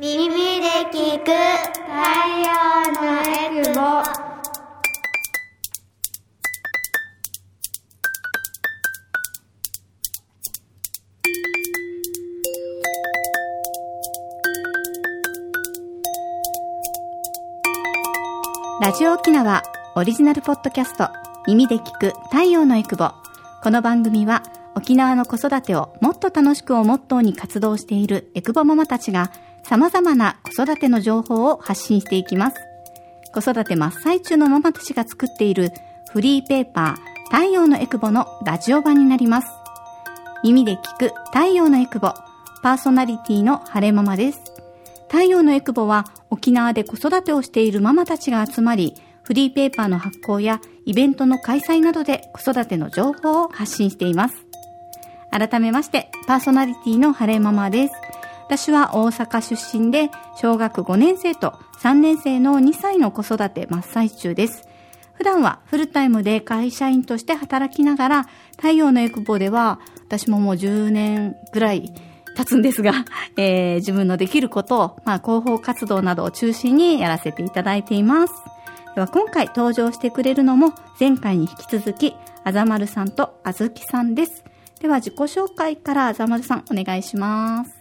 耳で聞く太陽のエクボラジオ沖縄オリジナルポッドキャスト耳で聞く太陽のエクボこの番組は沖縄の子育てをもっと楽しくをモットーに活動しているエクボママたちが様々な子育ての情報を発信していきます。子育て真っ最中のママたちが作っているフリーペーパー太陽のエクボのラジオ版になります。耳で聞く太陽のエクボパーソナリティの晴れママです。太陽のエクボは沖縄で子育てをしているママたちが集まり、フリーペーパーの発行やイベントの開催などで子育ての情報を発信しています。改めまして、パーソナリティの晴れママです。私は大阪出身で、小学5年生と3年生の2歳の子育て真っ最中です。普段はフルタイムで会社員として働きながら、太陽のエクボでは、私ももう10年ぐらい経つんですが、えー自分のできることを、まあ、広報活動などを中心にやらせていただいています。では今回登場してくれるのも前回に引き続き、あざまるさんとあずきさんです。では自己紹介からあざまるさんお願いします。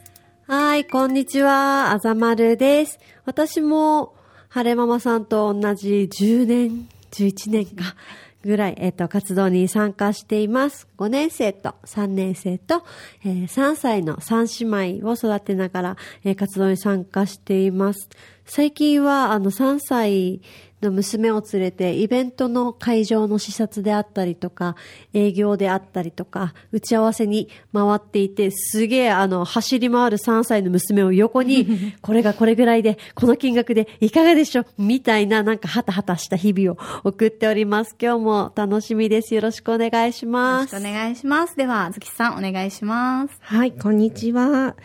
はい、こんにちは。あざまるです。私も、晴れママさんと同じ10年、11年か、ぐらい、えっ、と、活動に参加しています。5年生と3年生と、えー3歳の3姉妹を育てながら、えー活動に参加しています。最近は、あの、3歳の娘を連れて、イベントの会場の視察であったりとか、営業であったりとか、打ち合わせに回っていて、すげえ、あの、走り回る3歳の娘を横に、これがこれぐらいで、この金額でいかがでしょう？みたいな、なんかハタハタした日々を送っております。今日も楽しみです。よろしくお願いしよろます。しくお願いします。では、あずきさんお願いします。はい、こんにちは。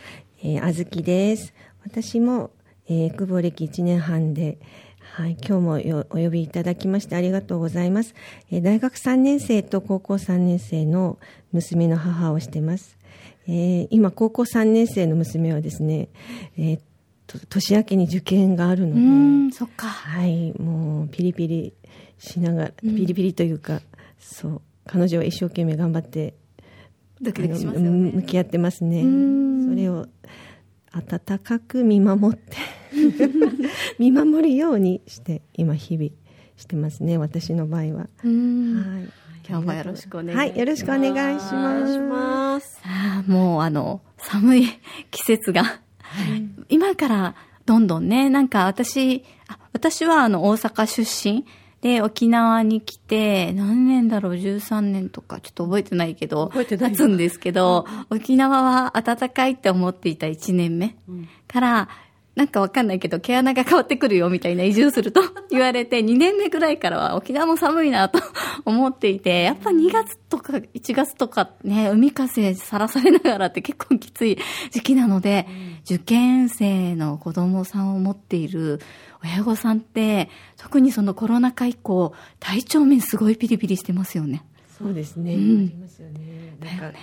えーあずきです。私も、えー、久保歴1年半で、はい、今日もよお呼びいただきましてありがとうございます。えー大学3年生と高校3年生の娘の母をしてます。えー今、高校3年生の娘はですね、えーっと年明けに受験があるので、そっか。はい、もうピリピリしながら、ピリピリというか、そう、彼女は一生懸命頑張ってドキドキしますね。向き合ってますねんそれを温かく見守って 見守るようにして今日々してますね私の場合は、はい。今日もよろしくお願いします。はいよろしくお願いします。ああもうあの、寒い季節が、今からどんどんね、なんか私、あ私はあの大阪出身で沖縄に来て、何年だろう、13年とか。ちょっと覚えてないけど、覚えてない経つんですけど、沖縄は暖かいって思っていた1年目から、なんかわかんないけど、毛穴が変わってくるよみたいな移住すると 言われて、2年目ぐらいからは沖縄も寒いなと 思っていて、やっぱ2月とか1月とかね、海風さらされながらって 結構きつい時期なので、受験生の子供さんを持っている親御さんって、特にそのコロナ禍以降、体調面すごいピリピリしてますよね。そうですね、うん。ありますよね。なんか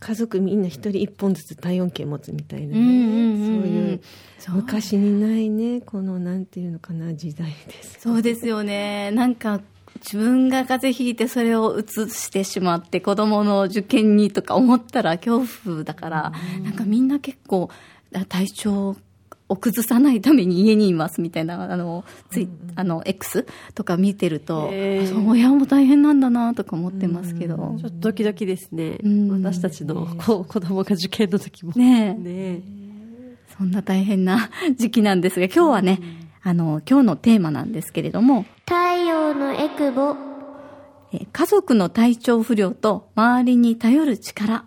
家族みんな一人一本ずつ体温計持つみたいなね、うんうんうんうんそういう昔にないねこのなんていうのかな時代です。そうですよね。なんか、自分が風邪ひいてそれをうつしてしまって子供の受験にとか思ったら恐怖だから、なんかみんな結構あ体調を崩さないために家にいますみたいな、あの、ツイあの、X とか見てると、親も大変なんだなとか思ってますけど。ちょっとドキドキですね。うん私たちの子子供が受験の時も。ねえ。ねそんな大変な時期なんですが、今日はね、あの、今日のテーマなんですけれども、太陽のエクボえー家族の体調不良と周りに頼る力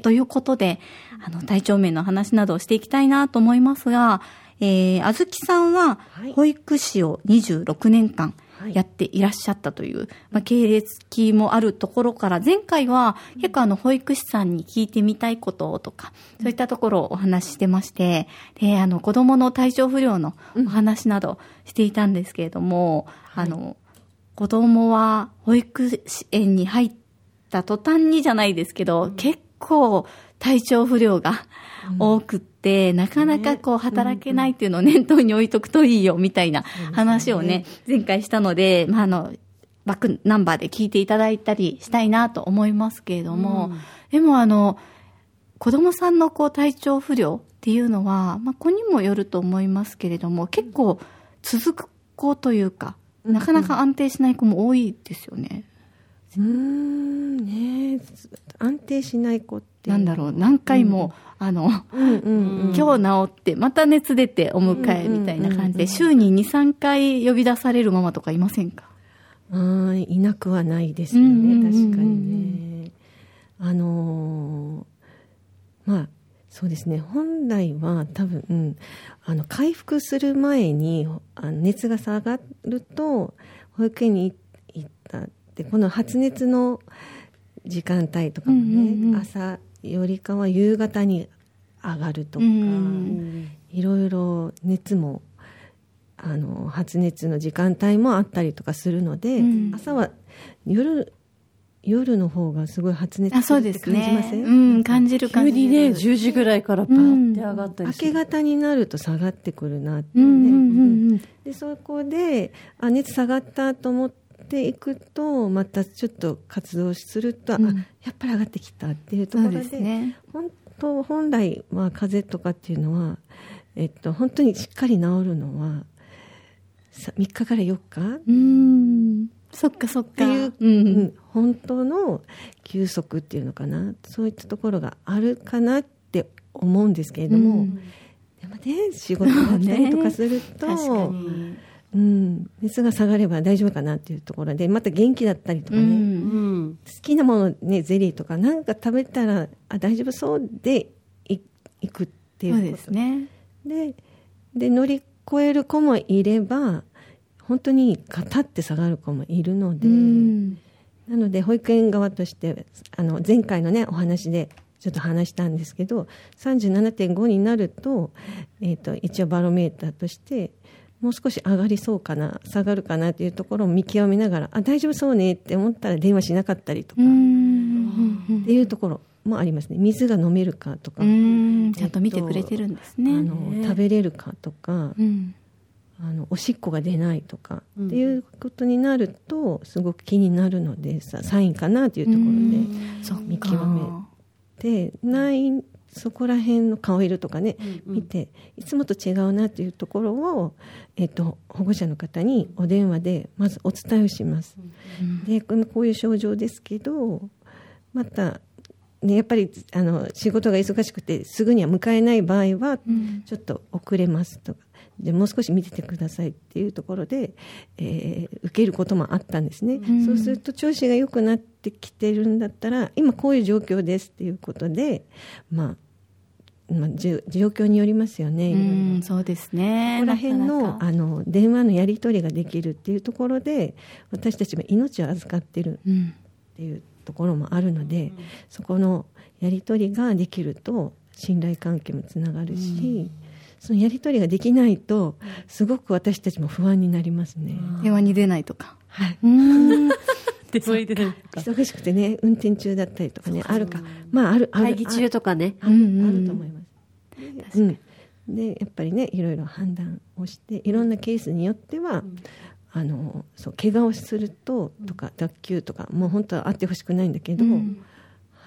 ということで、あの、体調面の話などをしていきたいなと思いますが、えー、あずきさんははい。保育士を26年間はい。やっていらっしゃったという、まあ、経歴もあるところから、前回は結構あの、保育士さんに聞いてみたいこととか、そういったところをお話ししてまして、で、あの、子供の体調不良のお話などしていたんですけれども、あの、子供は保育園に入った途端にじゃないですけど、結構体調不良が多くって、なかなかこう働けないっていうのを念頭に置いとくといいよみたいな話をね、前回したので、まあ、あの、バックナンバーで聞いていただいたりしたいなと思いますけれども、でもあの、子供さんのこう体調不良っていうのは、まあ、子にもよると思いますけれども、結構続く子というか、なかなか安定しない子も多いですよね。うーん。ね安定しない子って。なんだろう、何回も、あの、うんうんうん。今日治って、また熱出てお迎えみたいな感じで、週に2、3回呼び出されるママとかいませんか？あーいなくはないですよね、うんうんうんうん。確かにね。あのーまあそうですね。本来は多分、うん。あの回復する前にあの熱が下がると保育園に行ったってこの発熱の時間帯とかもね、うんうんうん朝よりかは夕方に上がるとか、うんいろいろ熱もあの発熱の時間帯もあったりとかするので、うん朝は夜夜の方がすごい発熱。感じません、うん、感じる感じる。急にね、10時ぐらいからパーって上がったり明けする。方になると下がってくるなってね、うんうんうんうん。でそこであ熱下がったと思っていくとまたちょっと活動すると、うんあやっぱり上がってきたっていうところですね。本当本来は風邪とかっていうのは、えっと、本当にしっかり治るのはさ3日から4日？っうん。そっかそっか。ていう、うんうん本当の休息っていうのかな？そういったところがあるかなって思うんですけれども、うんでもね仕事だったりとかすると、確かに。うん、熱が下がれば大丈夫かなっていうところでまた元気だったりとかね、うんうん。好きなものねゼリーとかなんか食べたらあ大丈夫そうでいいくっていうことね。でで乗り越える子もいれば本当にガタって下がる子もいるので、うん。なので保育園側としてあの前回のねお話でちょっと話したんですけど37.5になると,、えー、と一応バロメーターとしてもう少し上がりそうかな下がるかなというところを見極めながらあ大丈夫そうねって思ったら電話しなかったりとか、うっん。ていうところもありますね水が飲めるかとか、うん。ちゃんと見てくれてるんですね。あの食べれるかとか、うん。あのおしっこが出ないとか、うんっていうことになるとすごく気になるのでさサインかなというところで見極めてないそこら辺の顔色とかね、見ていつもと違うなというところを、えっと保護者の方にお電話でまずお伝えをします。でこのこういう症状ですけどまた、ね、やっぱりあの仕事が忙しくてすぐには迎えない場合は、うん。ちょっと遅れますとかでもう少し見ててくださいっていうところで、えー受けることもあったんですね、ん。そうすると調子が良くなってきてるんだったら今こういう状況ですっていうことで、まあ、まあ、じゅ状況によりますよね、うん、そうですね。ここら辺なのあの電話のやり取りができるっていうところで私たちも命を預かってるうん。っていうところもあるので、そこのやり取りができると信頼関係もつながるし、そのやり取りができないとすごく私たちも不安になりますね。電話に出ないとか。はい。うん。で、それでなんか。忙しくてね運転中だったりとかねあるか。まああるある。会議中とかね。あるうんうん。あると思います。うん、でやっぱりねいろいろ判断をしていろんなケースによっては、あのそう怪我をするととか脱臼とかもう本当はあってほしくないんだけど、うん。はい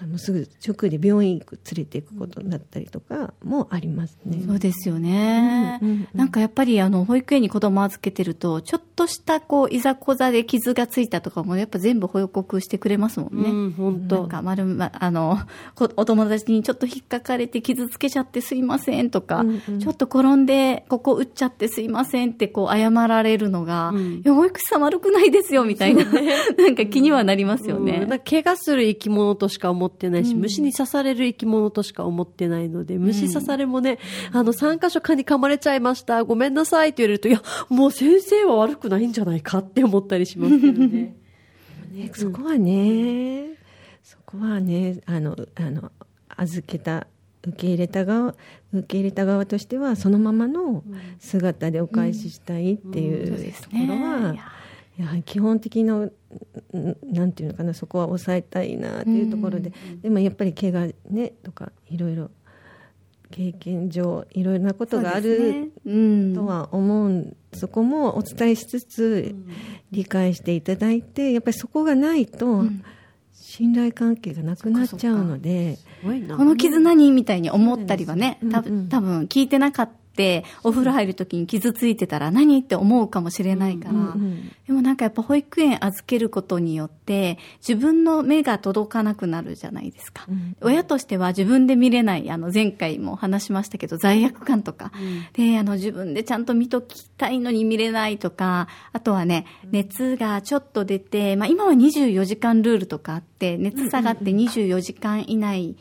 もうすぐ直で病院行く連れていくことだったりとかもありますね。そうですよね。うんうんうんなんかやっぱりあの保育園に子供預けてると、ちょっとしたこういざこざで傷がついたとかもやっぱ全部報告してくれますもんね。うん、本なん当。か丸まあのこお友達にちょっと引っかかれて傷つけちゃってすいませんとか、うんうんちょっと転んでここ打っちゃってすいませんってこう謝られるのが、うんいや保育士さん悪くないですよみたいな、なんか気にはなりますよね。うん怪我する生き物としか思ってないし、虫に刺される生き物としか思ってないので、虫刺されもね、あの、3箇所蚊に噛まれちゃいました、ごめんなさいって言われると、いや、もう先生は悪くないんじゃないかって思ったりしますけどね。ね、そこはね、そこはね、あの、あの、預けた、受け入れた側、受け入れた側としては、そのままの姿でお返ししたいっていうところは、や。はり基本的な、んなんていうのかな、そこは抑えたいなっていうところで、でもやっぱり怪我ね、とか、いろいろ、経験上、いろいろなことがあるうん。とは思う。ん、そこもお伝えしつつ、理解していただいて、やっぱりそこがないと、信頼関係がなくなっちゃうので。この傷何みたいに思ったりはね、うん。多分、多分聞いてなかった。お風呂入るときに傷ついてたら何って思うかもしれないから、うんでもなんかやっぱ保育園預けることによって自分の目が届かなくなるじゃないですか。うん親としては自分で見れない、あの前回も話しましたけど罪悪感とか、で、あの自分でちゃんと見ときたいのに見れないとか、あとはね、熱がちょっと出て、まあ今は24時間ルールとかあって、熱下がって24時間以内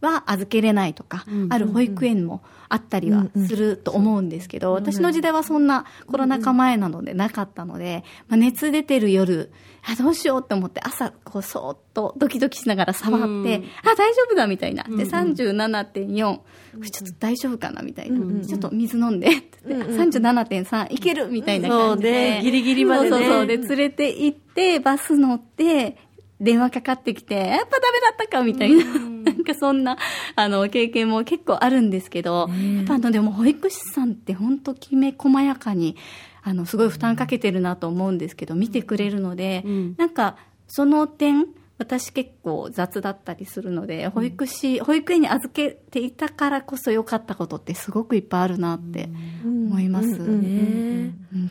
は預けれないとか、ある保育園もあったりはすると思うんですけど、私の時代はそんなコロナ禍前なのでなかったので、まあ、熱出てる夜、あ、どうしようって思って朝、こう、そーっとドキドキしながら触って、あ、大丈夫だみたいな。で、37.4、ちょっと大丈夫かなみたいな。ちょっと水飲んで、って言って37.3、いけるみたいな感じで。そうね。ギリギリまでね。そうそうそう。で、連れて行って、バス乗って、電話かかってきて、やっぱダメだったかみたいな、なんかそんな、あの、経験も結構あるんですけど、やっぱあの、でも保育士さんって本当きめ細やかに、あの、すごい負担かけてるなと思うんですけど、見てくれるので、なんか、その点、私結構雑だったりするので、保育士、保育園に預けていたからこそ良かったことってすごくいっぱいあるなって思います。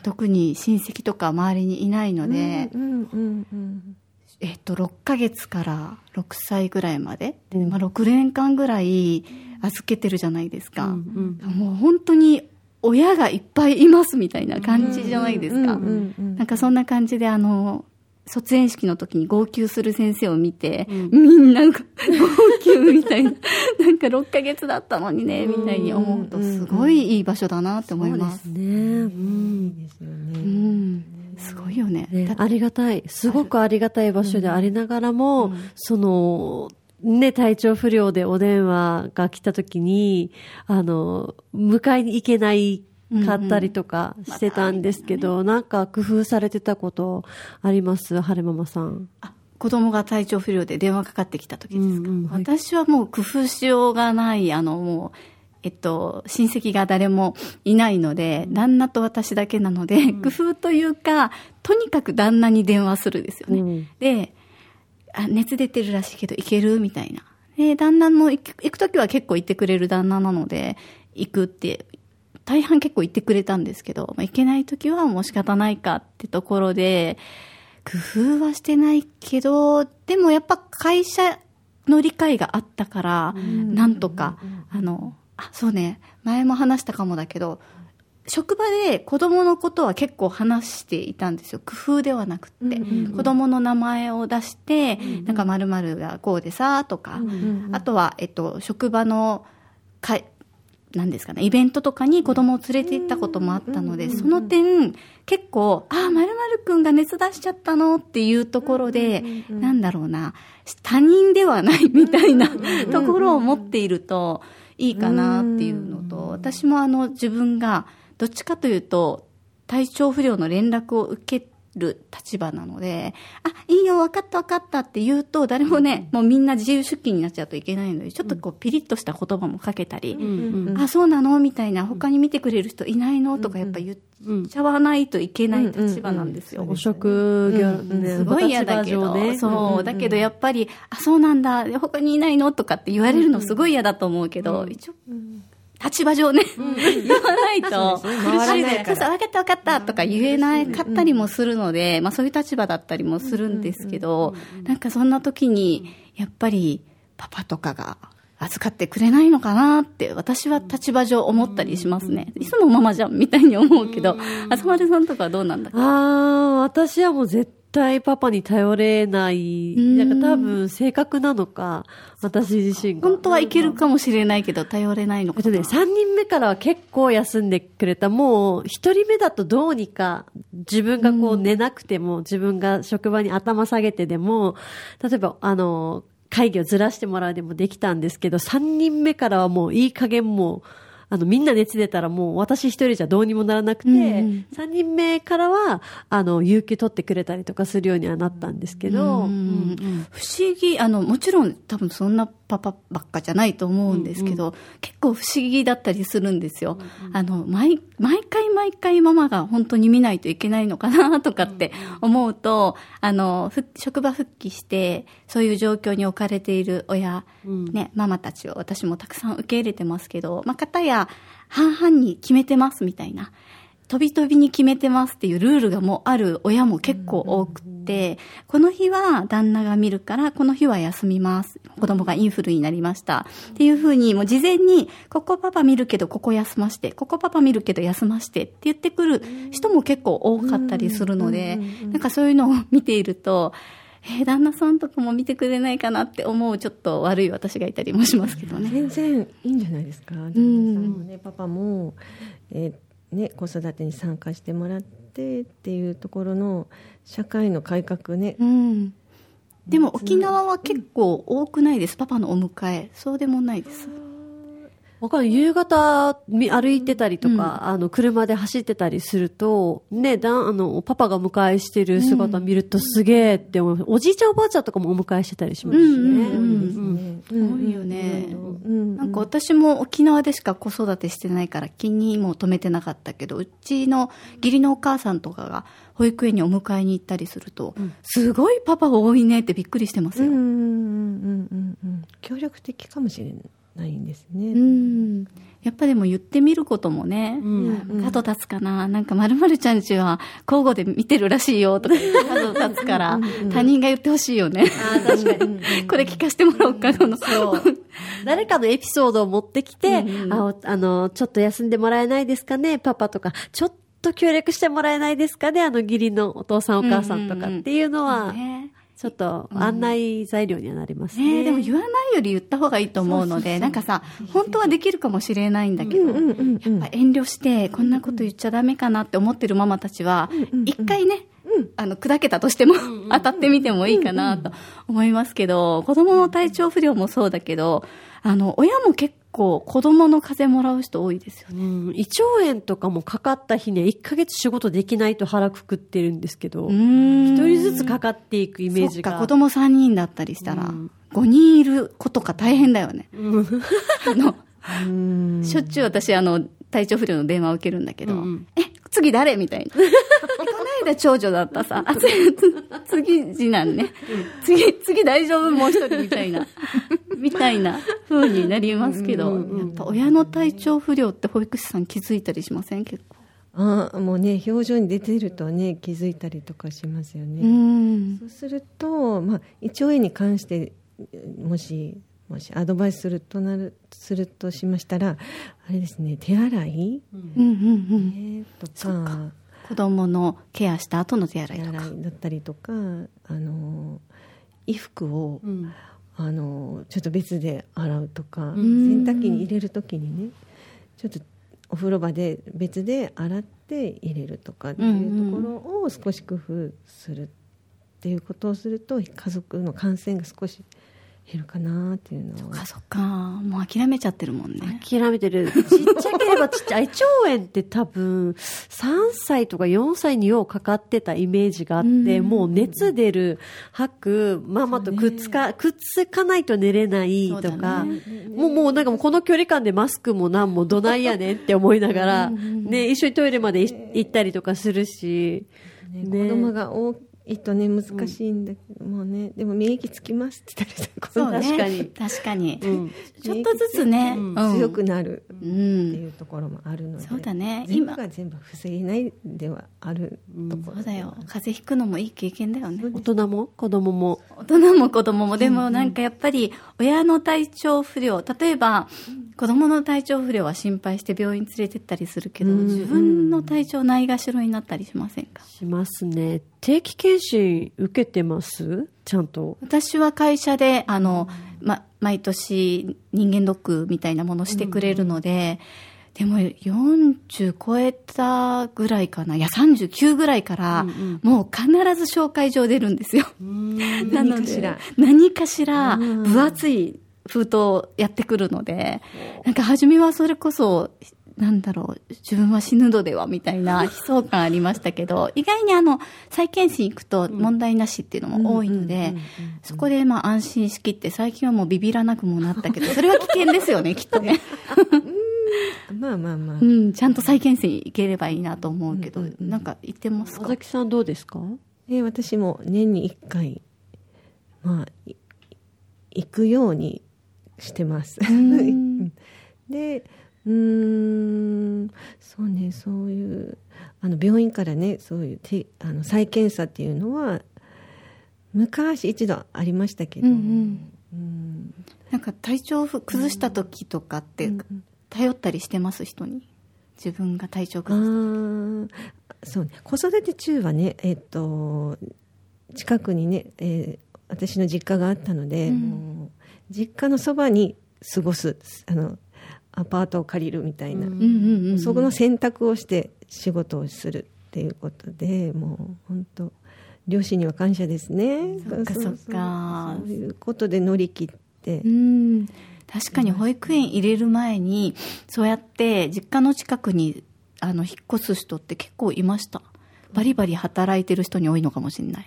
特に親戚とか周りにいないので、うん。うん。うんえっと、6ヶ月から6歳ぐらいまで、でまあ、6年間ぐらい預けてるじゃないですか。もう本当に親がいっぱいいますみたいな感じじゃないですか。うんうんうんなんかそんな感じで、あの、卒園式の時に号泣する先生を見て、みんなが 号泣みたいな、なんか6ヶ月だったのにね、みたいに思うと、すごいいい場所だなって思います。ねうんですようね。ん。すごいよね。ねありがたい。すごくありがたい場所でありながらも、その、ね、体調不良でお電話が来た時に、あの、迎えに行けないかったりとかしてたんですけど、なんか工夫されてたことあります？晴れママさん。あ子供が体調不良で電話かかってきた時ですか、うんうんはい。私はもう工夫しようがない、あの、もう、えっと、親戚が誰もいないので、旦那と私だけなので、工夫というか、とにかく旦那に電話するですよね。うんで、あ、熱出てるらしいけど、行けるみたいな。で、旦那も行く行くときは結構行ってくれる旦那なので、行くって、大半結構行ってくれたんですけど、まあ、行けないときはもう仕方ないかってところで、工夫はしてないけど、でもやっぱ会社の理解があったから、なんとか、あの、あ、そうね、前も話したかもだけど、職場で子供のことは結構話していたんですよ。工夫ではなくって。子供の名前を出して、なんか〇〇がこうでさ、とか、あとは、えっと、職場の会、なんですかね、イベントとかに子供を連れて行ったこともあったので、その点、結構、ああ、〇〇くんが熱出しちゃったのっていうところで、なんだろうな、他人ではないみたいなところを持っているといいかなっていうのと、私もあの、自分が、どっちかというと、体調不良の連絡を受ける立場なので、あ、いいよ、分かった分かったって言うと、誰もね、もうみんな自由出勤になっちゃうといけないので、ちょっとこう、ピリッとした言葉もかけたり、あ、そうなのみたいな、他に見てくれる人いないのとかやっぱ言っちゃわないといけない立場なんですよ。お職業、ね、すごい嫌だけど、そう、だけどやっぱり、あ、そうなんだ、で他にいないのとかって言われるのすごい嫌だと思うけど、一応、立場上ね、言わないと、そうですね。回らないから。そうそう、分かった分かったとか言えなかったりもするので、まあそういう立場だったりもするんですけど、なんかそんな時に、やっぱり、パパとかが、預かってくれないのかなって、私は立場上思ったりしますね。いつもママじゃん、みたいに思うけど、あさまるさんとかはどうなんだっけ？ああ、私はもう絶対パパに頼れない。んなんか多分性格なのか、私自身が。本当はいけるかもしれないけど、頼れないのかな。えっとね、3人目からは結構休んでくれた。もう、1人目だとどうにか、自分がこう寝なくても、自分が職場に頭下げてでも、例えば、あの、会議をずらしてもらうでもできたんですけど、3人目からはもういい加減もう、あの、みんな熱出たらもう私一人じゃどうにもならなくて、うんうん。3人目からは、あの、有給取ってくれたりとかするようにはなったんですけど、うん。不思議あのもちろん多分そんなパパばっかじゃないと思うんですけど、結構不思議だったりするんですよ、あの毎毎回毎回ママが本当に見ないといけないのかなとかって思うと、あのふ職場復帰してそういう状況に置かれている親、ね、ママたちを私もたくさん受け入れてますけど、まあ、片や半々に決めてますみたいな飛び飛びに決めてますっていうルールがもうある親も結構多くって、この日は旦那が見るから、この日は休みます。子供がインフルになりました。っていうふうに、もう事前に、ここパパ見るけど、ここ休まして、ここパパ見るけど休ましてって言ってくる人も結構多かったりするので、なんかそういうのを見ていると、えー旦那さんとかも見てくれないかなって思うちょっと悪い私がいたりもしますけどね。全然いいんじゃないですか旦那さんもね、パパも、えーね、子育てに参加してもらってっていうところの社会の改革ね、うん。でも沖縄は結構多くないです？パパのお迎え。そうでもないです。わかる。夕方み歩いてたりとか、あの、車で走ってたりすると、ね、だんあの、パパが迎えしてる姿見るとすげえって思う。おじいちゃんおばあちゃんとかもお迎えしてたりしますしね。うんうんうん多いよね。うんなんか私も沖縄でしか子育てしてないから気にも留めてなかったけど、うちの義理のお母さんとかが保育園にお迎えに行ったりすると、すごいパパ多いねってびっくりしてますよ。うんうんうんうんうん協力的かもしれないんですね、うん。やっぱでも言ってみることもね、ん角立つかな。なんか、まるまるちゃんちは交互で見てるらしいよとか角立つから、他人が言ってほしいよね。あー確かに。これ聞かせてもらおうか、この。そう。誰かのエピソードを持ってきて、あおあの、ちょっと休んでもらえないですかね、パパとか、ちょっと協力してもらえないですかね、あの義理のお父さんお母さんとかっていうのは、ねちょっと案内材料にはなりますね。ねでも言わないより言った方がいいと思うので、なんかさ、本当はできるかもしれないんだけど、やっぱ遠慮して、こんなこと言っちゃダメかなって思ってるママたちは、一回ね、あの、砕けたとしても、当たってみてもいいかなと思いますけど、子供の体調不良もそうだけど、あの、親も結構子供の風邪もらう人多いですよね。うん、胃腸炎とかもかかった日には1ヶ月仕事できないと腹くくってるんですけど、一人ずつかかっていくイメージが。そっか、子供3人だったりしたら、5人いる子とか大変だよね。あの、しょっちゅう私、あの、体調不良の電話を受けるんだけど、うんうんえ、次誰？みたいな。えこの間長女だったさ、あ、次、次次男ね。次、次大丈夫？もう一人みたいな。みたいな風になりますけど、やっぱ親の体調不良って保育士さん気づいたりしません？結構。ああもうね表情に出てるとね気づいたりとかしますよね、うん。そうすると、まあ、胃腸炎に関してもしもしアドバイスするとなるするとしましたらあれですね手洗い、うんうんうん。ねとか子供のケアした後の手洗い手とか。だったりとかあの衣服を、うんあのちょっと別で洗うとか、ん。洗濯機に入れる時にねちょっとお風呂場で別で洗って入れるとかっていうところを少し工夫するっていうことをすると家族の感染が少し減るかなっていうのはあ、そっか。もう諦めちゃってるもんね。諦めてる。ちっちゃければちっちゃい。胃腸炎って多分、3歳とか4歳にようかかってたイメージがあって、もう熱出る、吐く、ママとくっつか、くっつかないと寝れないとそうか、だねもうもうなんかもうこの距離感でマスクもなんもどないやねんって思いながら、ね、一緒にトイレまでい行ったりとかするし、ねね子供が多いとね難しいんだけど、もうねでも免疫つきますって言ったらそうね。確かに。確かに。うん。ちょっとずつね、うんうん。強くなるうってん。いうところもあるので、そうだね。今が全部防げないではあるところそうだよ。風邪ひくのもいい経験だよね。大人も？子供も？大人も子供も、でもなんかやっぱり親の体調不良、例えば子供の体調不良は心配して病院連れてったりするけど、自分の体調ないがしろになったりしませんか？しますね。定期検診受けてます？ちゃんと？私は会社で、あの、ま、毎年人間ドックみたいなものしてくれるので、でも40超えたぐらいかな、いや39ぐらいから、もう必ず紹介状出るんですよ。なので何かしら。何かしら分厚い封筒やってくるので、なんか初めはそれこそ、なんだろう、自分は死ぬのではみたいな 悲壮感ありましたけど、意外にあの、再検診行くと問題なしっていうのも多いので、そこでまあ安心しきって、最近はもうビビらなくもなったけど、それは危険ですよね、きっとね。まあまあまあ。う。ん、ちゃんと再検診行ければいいなと思うけど、なんか行ってますか？佐々木さんどうですか？で私も年に1回、まあ、い行くようにしてます。ん。でうーんそうねそういうあの病院からねそういうてあの再検査っていうのは昔一度ありましたけど、うんうん。うん。なんか体調を崩した時とかって頼ったりしてます？人に？自分が体調あ崩すーそうね。子育て中はねえっと近くにね、えー私の実家があったので、うん実家のそばに過ごすあのアパートを借りるみたいな、うんうんうんうん。そこの選択をして仕事をするっていうことでもう本当両親には感謝ですね。そっかそっか。そういうことで乗り切って。う、ん。確かに保育園入れる前にそうやって実家の近くにあの引っ越す人って結構いました。バリバリ働いてる人に多いのかもしれない、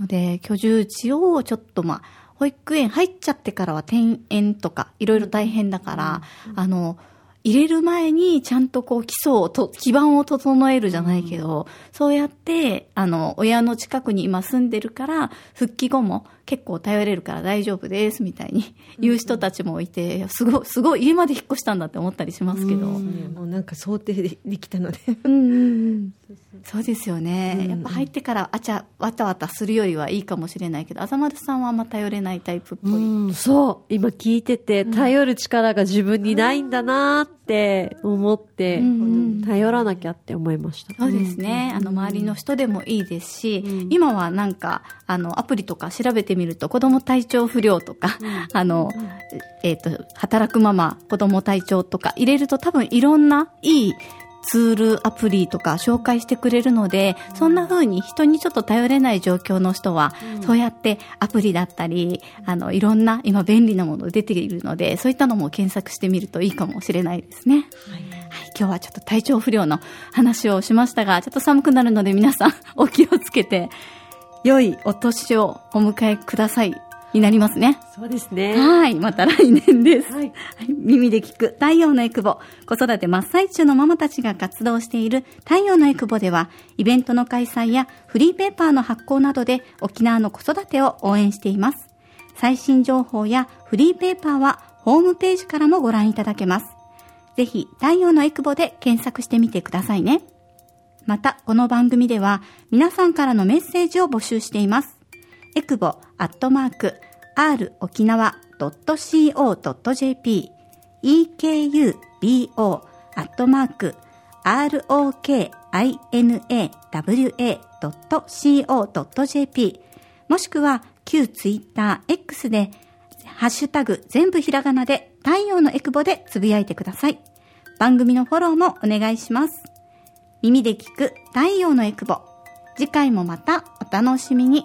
ので居住地をちょっとまあ保育園入っちゃってからは転園とかいろいろ大変だから、あの入れる前にちゃんとこう基礎をと、基盤を整えるじゃないけど、そうやって、あの、親の近くに今住んでるから、復帰後も結構頼れるから大丈夫です、みたいに言う人たちもいて、すごい、すごい家まで引っ越したんだって思ったりしますけど。ねもうなんか想定でできたので。うんそうですよね、やっぱ入ってからあちゃわたわたするよりはいいかもしれないけどあざまるさんはあんま頼れないタイプっぽい、うん、そう。今聞いてて、頼る力が自分にないんだなって思って、うんうん。頼らなきゃって思いました。そうですね、あの周りの人でもいいですし、今はなんかあのアプリとか調べてみると子供体調不良とか、あの、えっ、と働くママ子供体調とか入れると多分いろんないいツール、アプリとか紹介してくれるので、そんな風に人にちょっと頼れない状況の人は、そうやってアプリだったり、あの、いろんな今便利なもの出ているので、そういったのも検索してみるといいかもしれないですね。はい。今日はちょっと体調不良の話をしましたが、ちょっと寒くなるので皆さんお気をつけて、良いお年をお迎えください。になりますね。そうですね。はい。また来年です。はいはい耳で聞く太陽のエクボ。子育て真っ最中のママたちが活動している太陽のエクボでは、イベントの開催やフリーペーパーの発行などで沖縄の子育てを応援しています。最新情報やフリーペーパーはホームページからもご覧いただけます。ぜひ、太陽のエクボで検索してみてくださいね。また、この番組では皆さんからのメッセージを募集しています。エクボアットマーク r 沖縄 .co.jp ekubo アットマーク rokinawa.co.jp もしくは旧ツイッター X でハッシュタグ全部ひらがなで太陽のエクボでつぶやいてください。番組のフォローもお願いします。耳で聞く太陽のエクボ。次回もまたお楽しみに。